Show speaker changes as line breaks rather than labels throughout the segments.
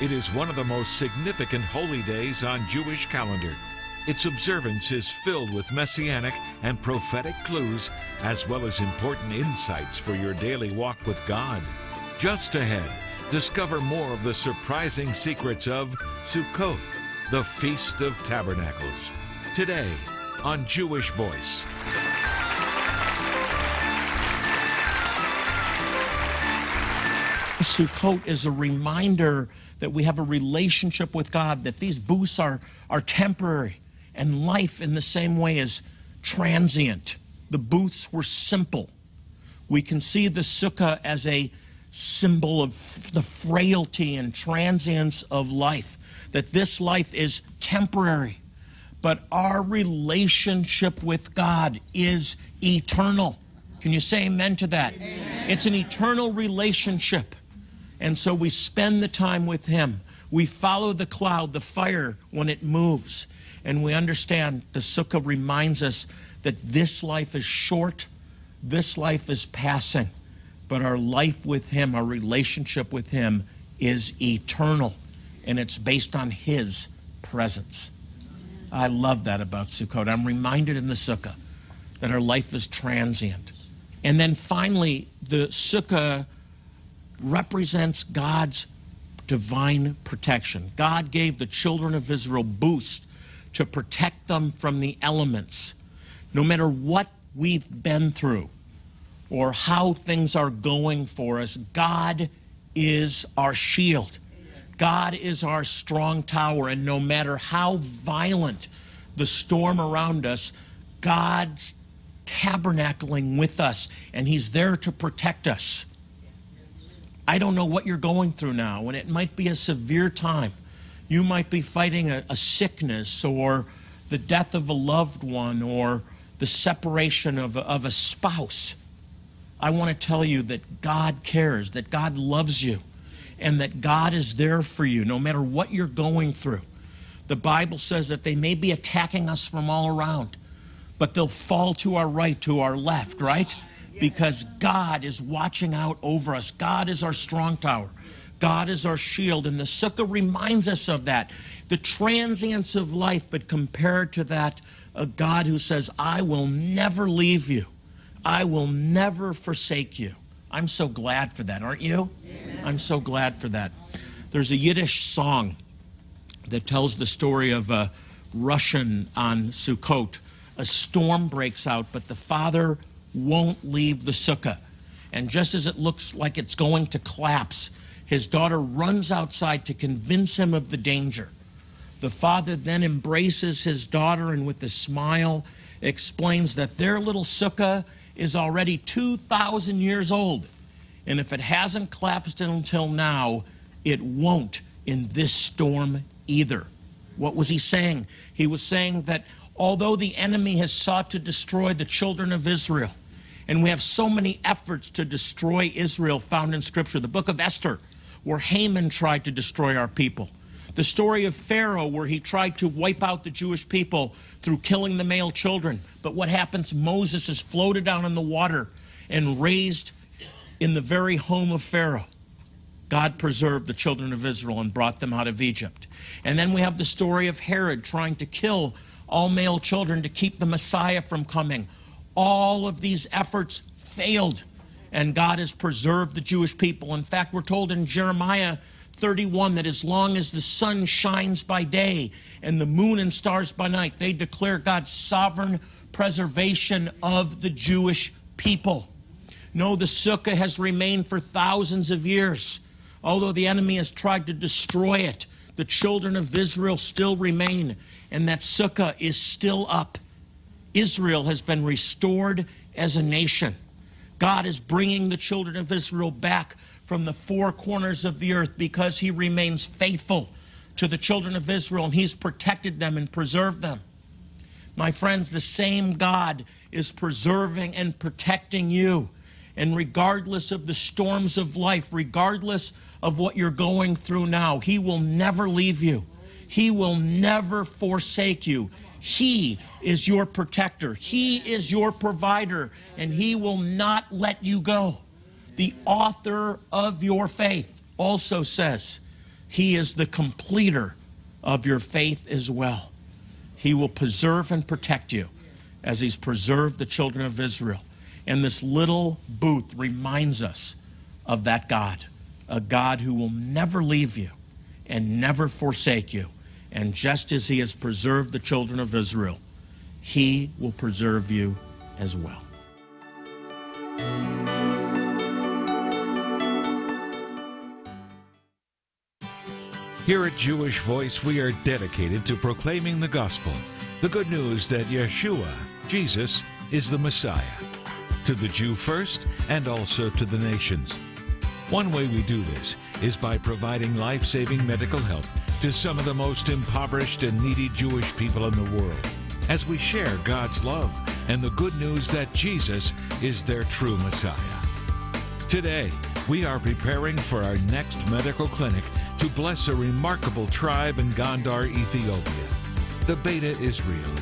It is one of the most significant holy days on Jewish calendar. Its observance is filled with messianic and prophetic clues as well as important insights for your daily walk with God. Just ahead, discover more of the surprising secrets of Sukkot, the Feast of Tabernacles. Today on Jewish Voice.
Sukkot is a reminder that we have a relationship with God, that these booths are, are temporary, and life in the same way is transient. The booths were simple. We can see the sukkah as a symbol of the frailty and transience of life, that this life is temporary, but our relationship with God is eternal. Can you say amen to that? Amen. It's an eternal relationship. And so we spend the time with Him. We follow the cloud, the fire, when it moves. And we understand the sukkah reminds us that this life is short, this life is passing, but our life with Him, our relationship with Him, is eternal. And it's based on His presence. I love that about Sukkot. I'm reminded in the sukkah that our life is transient. And then finally, the sukkah represents God's divine protection. God gave the children of Israel booths to protect them from the elements. No matter what we've been through or how things are going for us, God is our shield. God is our strong tower, and no matter how violent the storm around us, God's tabernacling with us, and He's there to protect us. I don't know what you're going through now, and it might be a severe time. You might be fighting a, a sickness or the death of a loved one or the separation of of a spouse. I want to tell you that God cares, that God loves you, and that God is there for you no matter what you're going through. The Bible says that they may be attacking us from all around, but they'll fall to our right, to our left, right? Because God is watching out over us. God is our strong tower. God is our shield. And the sukkah reminds us of that. The transience of life, but compared to that, a God who says, I will never leave you. I will never forsake you. I'm so glad for that, aren't you? I'm so glad for that. There's a Yiddish song that tells the story of a Russian on Sukkot. A storm breaks out, but the father won't leave the sukkah. And just as it looks like it's going to collapse, his daughter runs outside to convince him of the danger. The father then embraces his daughter and, with a smile, explains that their little sukkah is already 2,000 years old. And if it hasn't collapsed until now, it won't in this storm either. What was he saying? He was saying that although the enemy has sought to destroy the children of Israel, and we have so many efforts to destroy Israel found in Scripture. The book of Esther, where Haman tried to destroy our people. The story of Pharaoh, where he tried to wipe out the Jewish people through killing the male children. But what happens? Moses is floated down in the water and raised in the very home of Pharaoh. God preserved the children of Israel and brought them out of Egypt. And then we have the story of Herod trying to kill all male children to keep the Messiah from coming all of these efforts failed, and God has preserved the Jewish people. In fact, we're told in Jeremiah 31 that as long as the sun shines by day and the moon and stars by night, they declare God's sovereign preservation of the Jewish people. No, the sukkah has remained for thousands of years. Although the enemy has tried to destroy it, the children of Israel still remain, and that sukkah is still up. Israel has been restored as a nation. God is bringing the children of Israel back from the four corners of the earth because he remains faithful to the children of Israel and he's protected them and preserved them. My friends, the same God is preserving and protecting you. And regardless of the storms of life, regardless of what you're going through now, He will never leave you. He will never forsake you. He is your protector, He is your provider, and He will not let you go. The author of your faith also says He is the completer of your faith as well. He will preserve and protect you as He's preserved the children of Israel. And this little booth reminds us of that God, a God who will never leave you and never forsake you. And just as He has preserved the children of Israel, He will preserve you as well.
Here at Jewish Voice, we are dedicated to proclaiming the gospel, the good news that Yeshua, Jesus, is the Messiah, to the Jew first and also to the nations. One way we do this is by providing life saving medical help to some of the most impoverished and needy Jewish people in the world as we share God's love and the good news that Jesus is their true Messiah. Today, we are preparing for our next medical clinic to bless a remarkable tribe in Gondar, Ethiopia, the Beta Israel,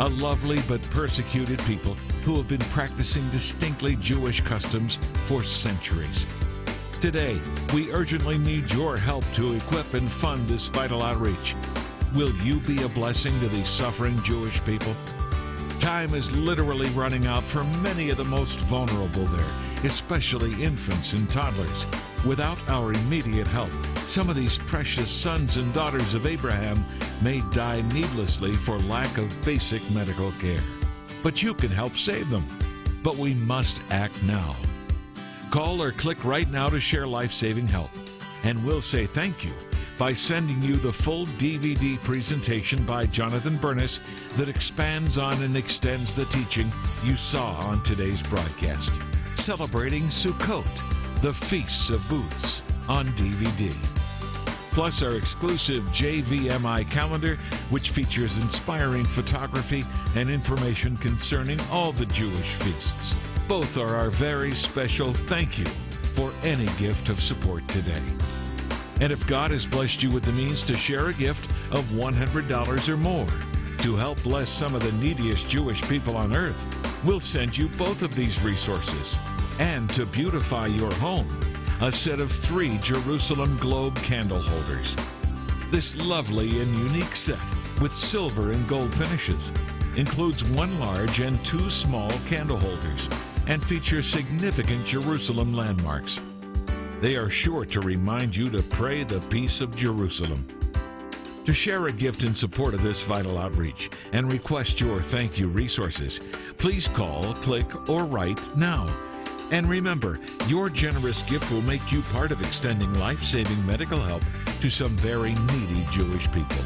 a lovely but persecuted people who have been practicing distinctly Jewish customs for centuries. Today, we urgently need your help to equip and fund this vital outreach. Will you be a blessing to these suffering Jewish people? Time is literally running out for many of the most vulnerable there, especially infants and toddlers. Without our immediate help, some of these precious sons and daughters of Abraham may die needlessly for lack of basic medical care. But you can help save them. But we must act now. Call or click right now to share life saving help. And we'll say thank you by sending you the full DVD presentation by Jonathan Bernis that expands on and extends the teaching you saw on today's broadcast. Celebrating Sukkot, the Feasts of Booths, on DVD. Plus, our exclusive JVMI calendar, which features inspiring photography and information concerning all the Jewish feasts. Both are our very special thank you for any gift of support today. And if God has blessed you with the means to share a gift of $100 or more to help bless some of the neediest Jewish people on earth, we'll send you both of these resources. And to beautify your home, a set of three Jerusalem Globe candle holders. This lovely and unique set with silver and gold finishes includes one large and two small candle holders and feature significant Jerusalem landmarks. They are sure to remind you to pray the peace of Jerusalem. To share a gift in support of this vital outreach and request your thank you resources, please call, click, or write now. And remember, your generous gift will make you part of extending life saving medical help to some very needy Jewish people.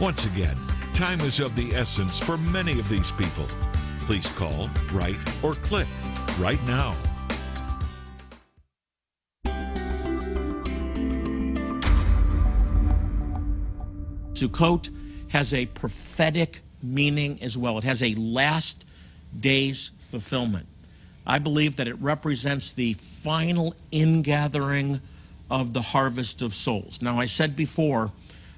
Once again, time is of the essence for many of these people. Please call, write, or click right now.
Sukkot has a prophetic meaning as well. It has a last day's fulfillment. I believe that it represents the final ingathering of the harvest of souls. Now, I said before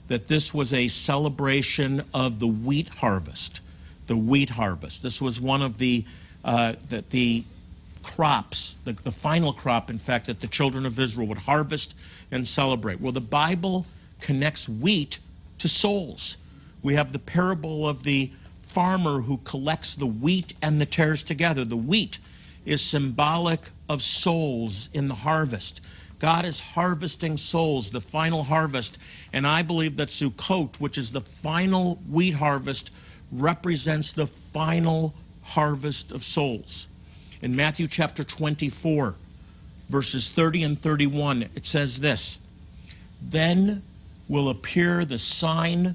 that this was a celebration of the wheat harvest. The wheat harvest. This was one of the uh, the, the crops, the, the final crop, in fact, that the children of Israel would harvest and celebrate. Well, the Bible connects wheat to souls. We have the parable of the farmer who collects the wheat and the tares together. The wheat is symbolic of souls in the harvest. God is harvesting souls, the final harvest. And I believe that Sukkot, which is the final wheat harvest, represents the final harvest of souls. In Matthew chapter 24, verses 30 and 31, it says this Then will appear the sign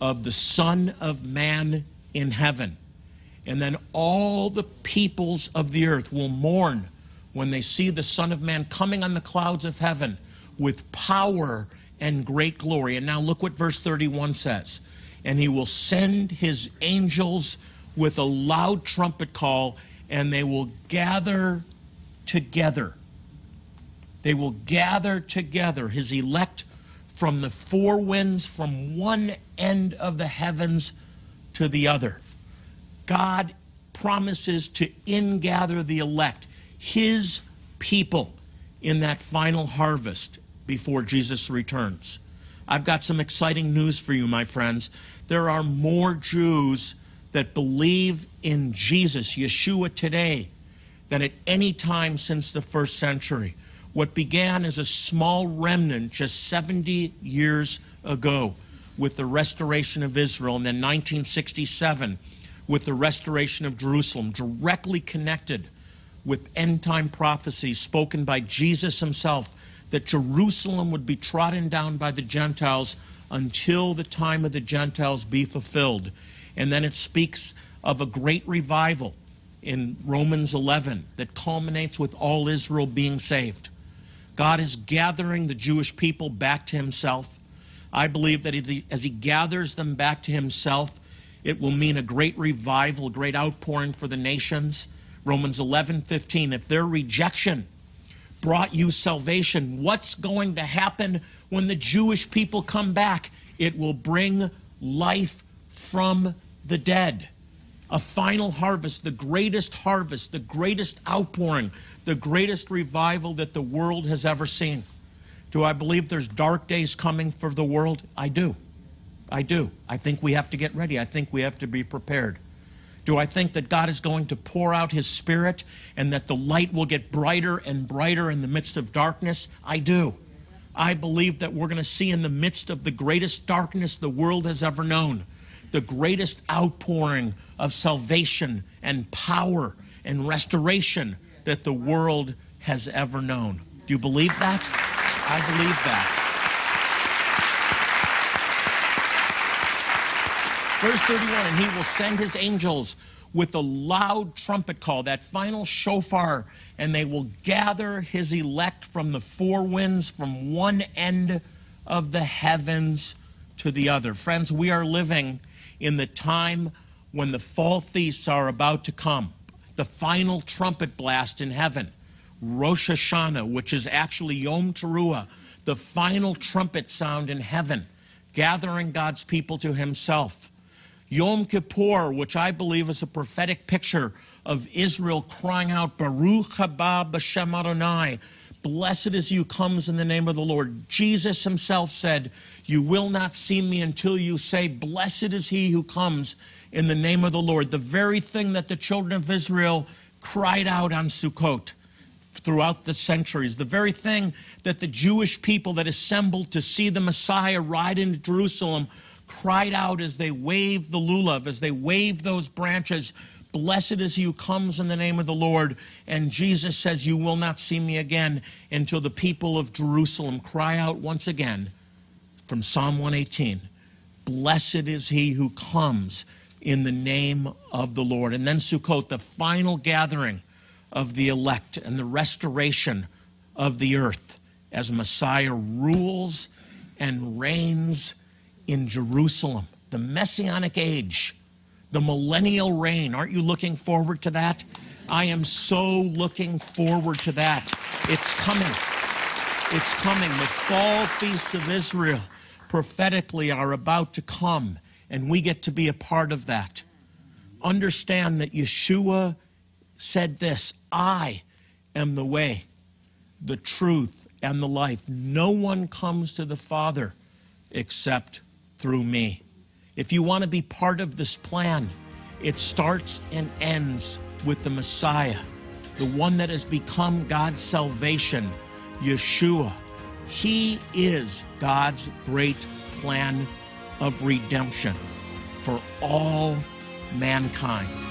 of the Son of Man in heaven. And then all the peoples of the earth will mourn when they see the Son of Man coming on the clouds of heaven with power and great glory. And now look what verse 31 says. And he will send his angels with a loud trumpet call, and they will gather together. They will gather together his elect from the four winds from one end of the heavens to the other. God promises to ingather the elect, his people, in that final harvest before Jesus returns. I've got some exciting news for you, my friends. There are more Jews that believe in Jesus, Yeshua, today than at any time since the first century. What began as a small remnant just 70 years ago with the restoration of Israel, and then 1967 with the restoration of Jerusalem, directly connected with end time prophecies spoken by Jesus himself that Jerusalem would be trodden down by the Gentiles until the time of the Gentiles be fulfilled. And then it speaks of a great revival in Romans 11 that culminates with all Israel being saved. God is gathering the Jewish people back to himself. I believe that as he gathers them back to himself, it will mean a great revival, a great outpouring for the nations. Romans 11, 15. If their rejection brought you salvation, what's going to happen when the Jewish people come back? It will bring life from the dead. A final harvest, the greatest harvest, the greatest outpouring, the greatest revival that the world has ever seen. Do I believe there's dark days coming for the world? I do. I do. I think we have to get ready. I think we have to be prepared. Do I think that God is going to pour out His Spirit and that the light will get brighter and brighter in the midst of darkness? I do. I believe that we're going to see in the midst of the greatest darkness the world has ever known the greatest outpouring of salvation and power and restoration that the world has ever known. Do you believe that? I believe that. Verse 31 And he will send his angels with a loud trumpet call, that final shofar, and they will gather his elect from the four winds, from one end of the heavens to the other. Friends, we are living in the time when the fall feasts are about to come, the final trumpet blast in heaven, Rosh Hashanah, which is actually Yom Teruah, the final trumpet sound in heaven, gathering God's people to himself. Yom Kippur, which I believe is a prophetic picture of Israel crying out, Baruch haba b'shem Adonai, blessed is you comes in the name of the Lord. Jesus himself said, you will not see me until you say, blessed is he who comes in the name of the Lord. The very thing that the children of Israel cried out on Sukkot throughout the centuries, the very thing that the Jewish people that assembled to see the Messiah ride into Jerusalem cried out as they waved the lulav, as they waved those branches, Blessed is he who comes in the name of the Lord. And Jesus says, You will not see me again until the people of Jerusalem cry out once again from Psalm 118 Blessed is he who comes in the name of the Lord. And then Sukkot, the final gathering of the elect and the restoration of the earth as Messiah rules and reigns in Jerusalem, the messianic age, the millennial reign. Aren't you looking forward to that? I am so looking forward to that. It's coming. It's coming. The fall feasts of Israel prophetically are about to come, and we get to be a part of that. Understand that Yeshua said this I am the way, the truth, and the life. No one comes to the Father except through me. If you want to be part of this plan, it starts and ends with the Messiah, the one that has become God's salvation, Yeshua. He is God's great plan of redemption for all mankind.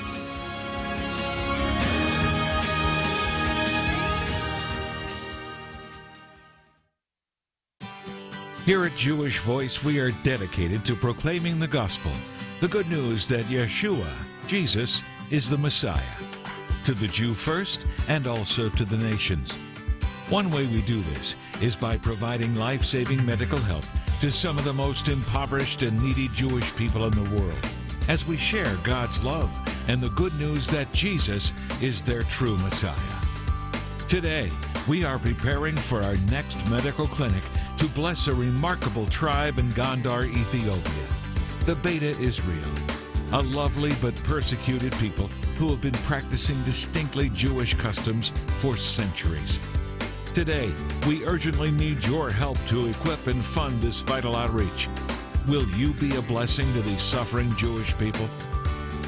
Here at Jewish Voice, we are dedicated to proclaiming the gospel, the good news that Yeshua, Jesus, is the Messiah, to the Jew first and also to the nations. One way we do this is by providing life saving medical help to some of the most impoverished and needy Jewish people in the world as we share God's love and the good news that Jesus is their true Messiah. Today, we are preparing for our next medical clinic to bless a remarkable tribe in Gondar, Ethiopia, the Beta Israel, a lovely but persecuted people who have been practicing distinctly Jewish customs for centuries. Today, we urgently need your help to equip and fund this vital outreach. Will you be a blessing to these suffering Jewish people?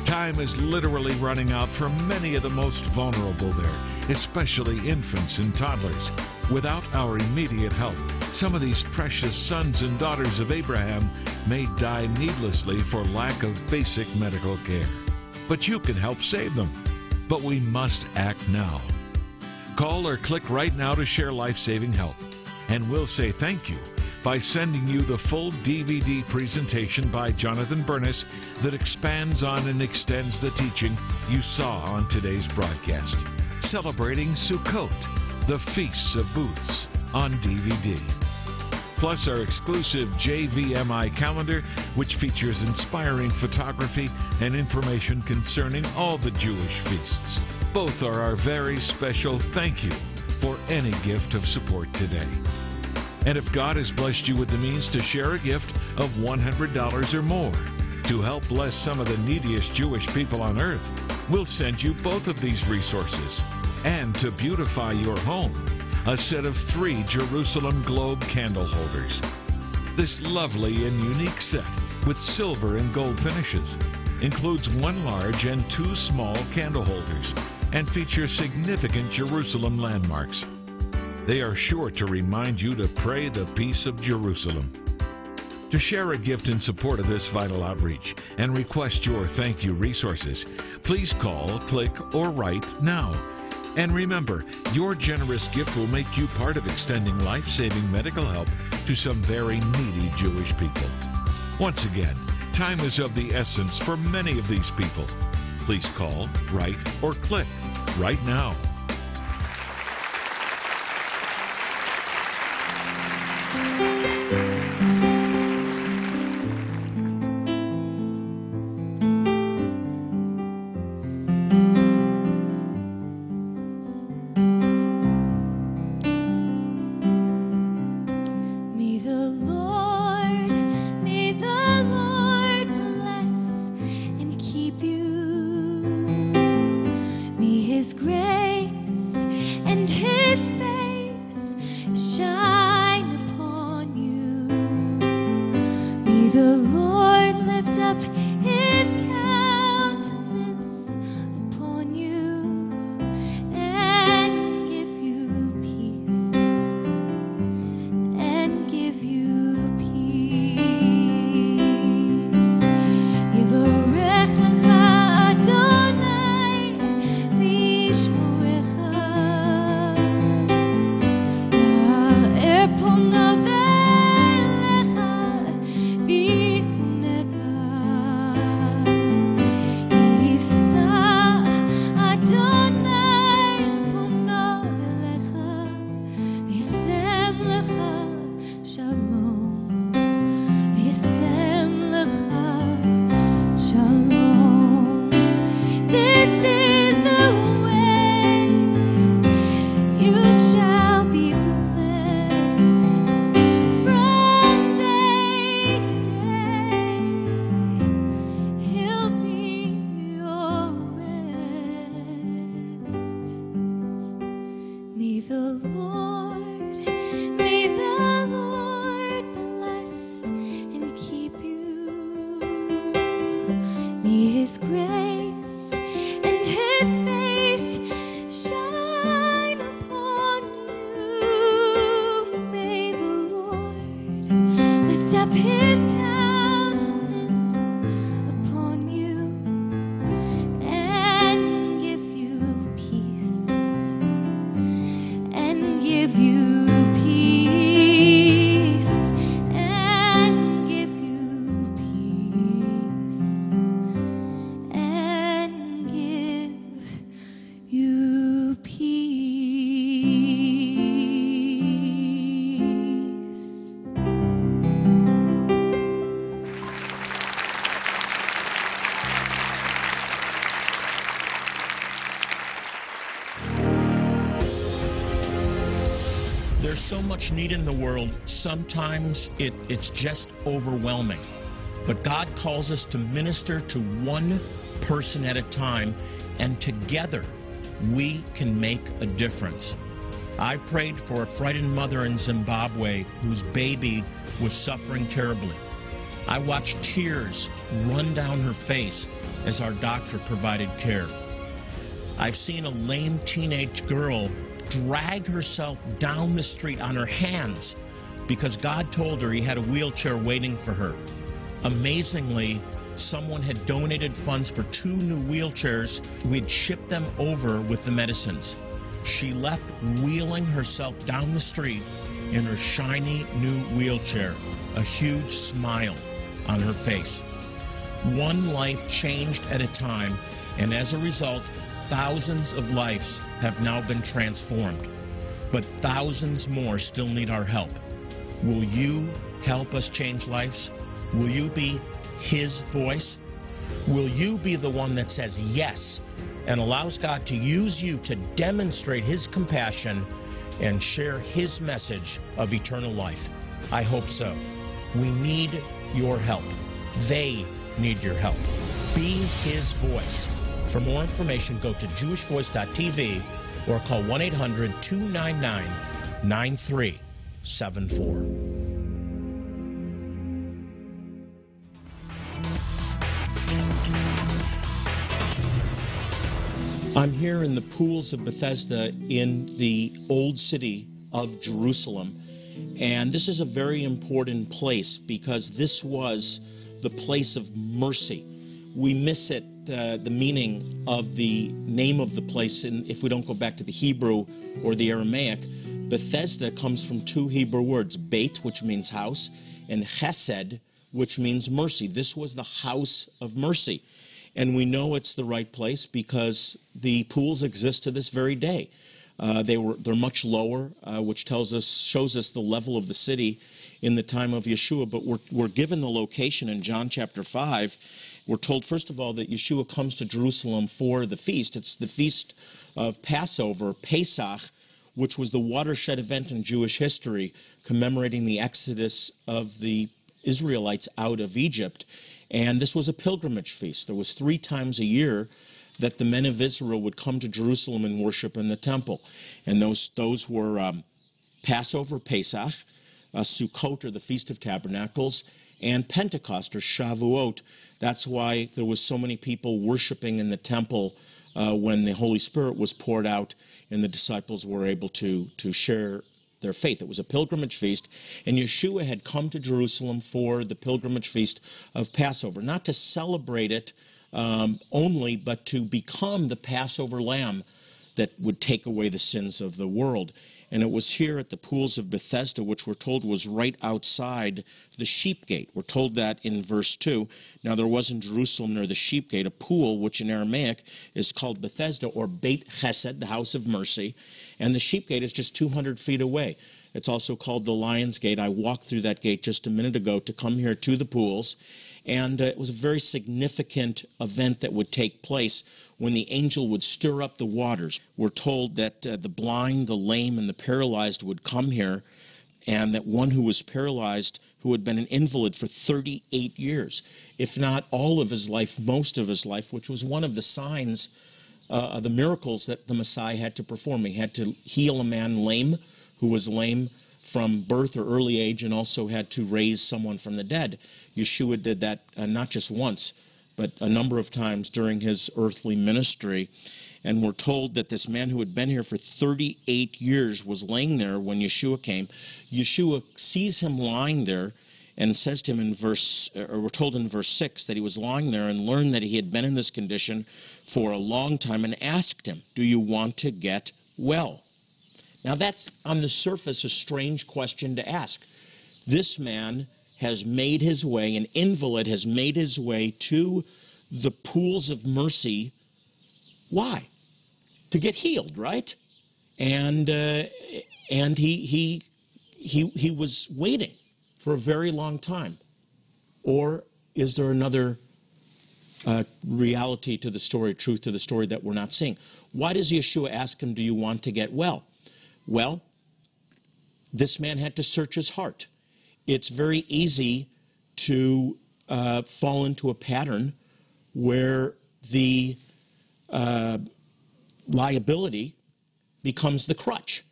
Time is literally running out for many of the most vulnerable there, especially infants and toddlers. Without our immediate help, some of these precious sons and daughters of Abraham may die needlessly for lack of basic medical care. But you can help save them. But we must act now. Call or click right now to share life saving help, and we'll say thank you by sending you the full DVD presentation by Jonathan Bernis that expands on and extends the teaching you saw on today's broadcast. Celebrating Sukkot, the Feasts of Booths, on DVD. Plus, our exclusive JVMI calendar, which features inspiring photography and information concerning all the Jewish feasts. Both are our very special thank you for any gift of support today. And if God has blessed you with the means to share a gift of $100 or more to help bless some of the neediest Jewish people on earth, we'll send you both of these resources. And to beautify your home, a set of three Jerusalem Globe candle holders. This lovely and unique set with silver and gold finishes includes one large and two small candle holders and features significant Jerusalem landmarks. They are sure to remind you to pray the peace of Jerusalem. To share a gift in support of this vital outreach and request your thank you resources, please call, click, or write now. And remember, your generous gift will make you part of extending life saving medical help to some very needy Jewish people. Once again, time is of the essence for many of these people. Please call, write, or click right now.
There's so much need in the world, sometimes it, it's just overwhelming. But God calls us to minister to one person at a time, and together we can make a difference. I prayed for a frightened mother in Zimbabwe whose baby was suffering terribly. I watched tears run down her face as our doctor provided care. I've seen a lame teenage girl drag herself down the street on her hands because God told her he had a wheelchair waiting for her. Amazingly, someone had donated funds for two new wheelchairs. We'd shipped them over with the medicines. She left wheeling herself down the street in her shiny new wheelchair, a huge smile on her face. One life changed at a time, and as a result, thousands of lives have now been transformed. But thousands more still need our help. Will you help us change lives? Will you be His voice? Will you be the one that says yes and allows God to use you to demonstrate His compassion and share His message of eternal life? I hope so. We need your help. They need your help. Be His voice. For more information, go to jewishvoice.tv or call 1 800 299 9374. I'm here in the pools of Bethesda in the old city of Jerusalem. And this is a very important place because this was the place of mercy. We miss it, uh, the meaning of the name of the place, and if we don't go back to the Hebrew or the Aramaic, Bethesda comes from two Hebrew words, Beit, which means house, and Chesed, which means mercy. This was the house of mercy. And we know it's the right place because the pools exist to this very day. Uh, they were they're much lower, uh, which tells us shows us the level of the city in the time of Yeshua. But we're we're given the location in John chapter five. We're told first of all that Yeshua comes to Jerusalem for the feast. It's the feast of Passover, Pesach, which was the watershed event in Jewish history, commemorating the exodus of the Israelites out of Egypt. And this was a pilgrimage feast. There was three times a year that the men of Israel would come to Jerusalem and worship in the temple. And those, those were um, Passover, Pesach, uh, Sukkot, or the Feast of Tabernacles, and Pentecost, or Shavuot. That's why there was so many people worshiping in the temple uh, when the Holy Spirit was poured out and the disciples were able to, to share their faith. It was a pilgrimage feast, and Yeshua had come to Jerusalem for the pilgrimage feast of Passover, not to celebrate it um, only, but to become the Passover lamb that would take away the sins of the world. And it was here at the pools of Bethesda, which we're told was right outside the sheep gate. We're told that in verse 2. Now there was in Jerusalem near the sheep gate a pool, which in Aramaic is called Bethesda or Beit Chesed, the house of mercy. And the sheep gate is just 200 feet away. It's also called the Lion's Gate. I walked through that gate just a minute ago to come here to the pools. And uh, it was a very significant event that would take place when the angel would stir up the waters. We're told that uh, the blind, the lame, and the paralyzed would come here, and that one who was paralyzed, who had been an invalid for 38 years, if not all of his life, most of his life, which was one of the signs uh, the miracles that the Messiah had to perform. He had to heal a man lame who was lame from birth or early age and also had to raise someone from the dead. Yeshua did that uh, not just once, but a number of times during his earthly ministry. And we're told that this man who had been here for 38 years was laying there when Yeshua came. Yeshua sees him lying there and says to him in verse, or we're told in verse 6 that he was lying there and learned that he had been in this condition for a long time and asked him, Do you want to get well? Now, that's on the surface a strange question to ask. This man has made his way, an invalid has made his way to the pools of mercy. Why? To get healed, right? And uh, and he he he he was waiting for a very long time. Or is there another uh, reality to the story, truth to the story that we're not seeing? Why does Yeshua ask him, Do you want to get well? Well, this man had to search his heart. It's very easy to uh, fall into a pattern where the uh, liability becomes the crutch.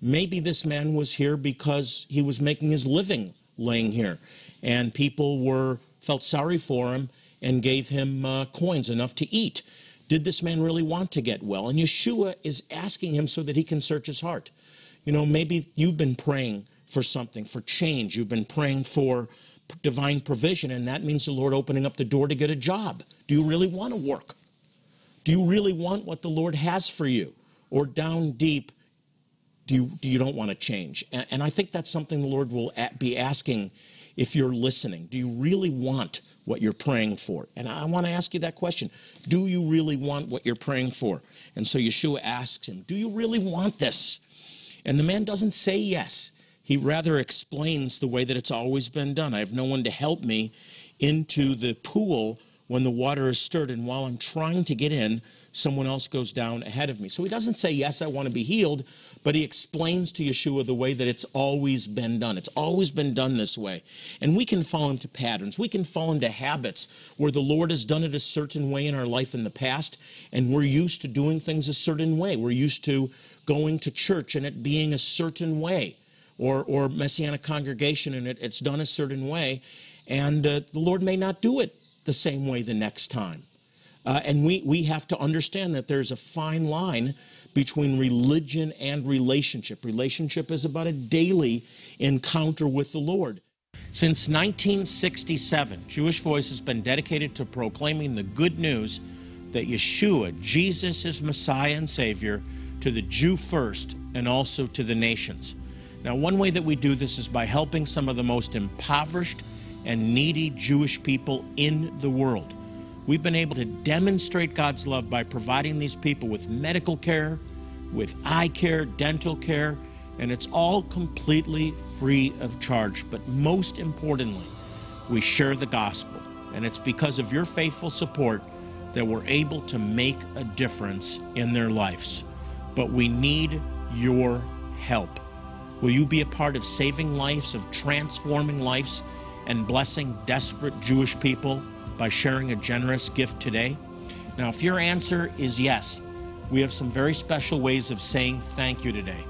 Maybe this man was here because he was making his living laying here, and people were felt sorry for him and gave him uh, coins enough to eat. Did this man really want to get well? And Yeshua is asking him so that he can search his heart. You know, maybe you've been praying for something, for change. You've been praying for divine provision, and that means the Lord opening up the door to get a job. Do you really want to work? Do you really want what the Lord has for you? Or down deep, do you, do you don't want to change? And, and I think that's something the Lord will be asking if you're listening. Do you really want what you're praying for? And I want to ask you that question. Do you really want what you're praying for? And so Yeshua asks him, Do you really want this? And the man doesn't say yes. He rather explains the way that it's always been done. I have no one to help me into the pool when the water is stirred, and while I'm trying to get in, someone else goes down ahead of me. So he doesn't say, Yes, I want to be healed, but he explains to Yeshua the way that it's always been done. It's always been done this way. And we can fall into patterns, we can fall into habits where the Lord has done it a certain way in our life in the past, and we're used to doing things a certain way. We're used to going to church and it being a certain way. Or, or messianic congregation and it, it's done a certain way and uh, the lord may not do it the same way the next time. Uh, and we, we have to understand that there's a fine line between religion and relationship. Relationship is about a daily encounter with the Lord. Since 1967, Jewish Voice has been dedicated to proclaiming the good news that Yeshua, Jesus, is Messiah and Savior to the Jew first and also to the nations. Now, one way that we do this is by helping some of the most impoverished and needy Jewish people in the world. We've been able to demonstrate God's love by providing these people with medical care, with eye care, dental care, and it's all completely free of charge. But most importantly, we share the gospel. And it's because of your faithful support that we're able to make a difference in their lives. But we need your help. Will you be a part of saving lives, of transforming lives? and blessing desperate Jewish people by sharing a generous gift today? Now, if your answer is yes, we have some very special ways of saying thank you today.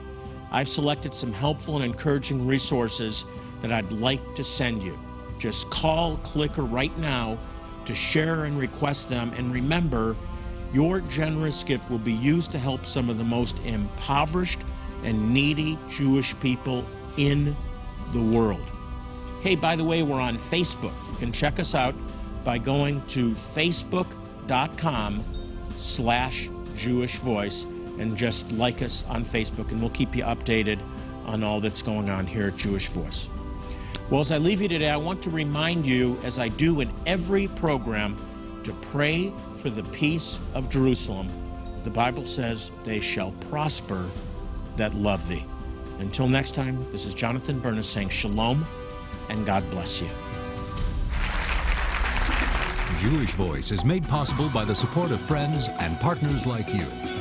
I've selected some helpful and encouraging resources that I'd like to send you. Just call Clicker right now to share and request them. And remember, your generous gift will be used to help some of the most impoverished and needy Jewish people in the world. Hey, by the way, we're on Facebook. You can check us out by going to facebook.com slash Jewish Voice and just like us on Facebook, and we'll keep you updated on all that's going on here at Jewish Voice. Well, as I leave you today, I want to remind you, as I do in every program, to pray for the peace of Jerusalem. The Bible says, they shall prosper that love thee. Until next time, this is Jonathan Bernis saying shalom and God bless you.
Jewish Voice is made possible by the support of friends and partners like you.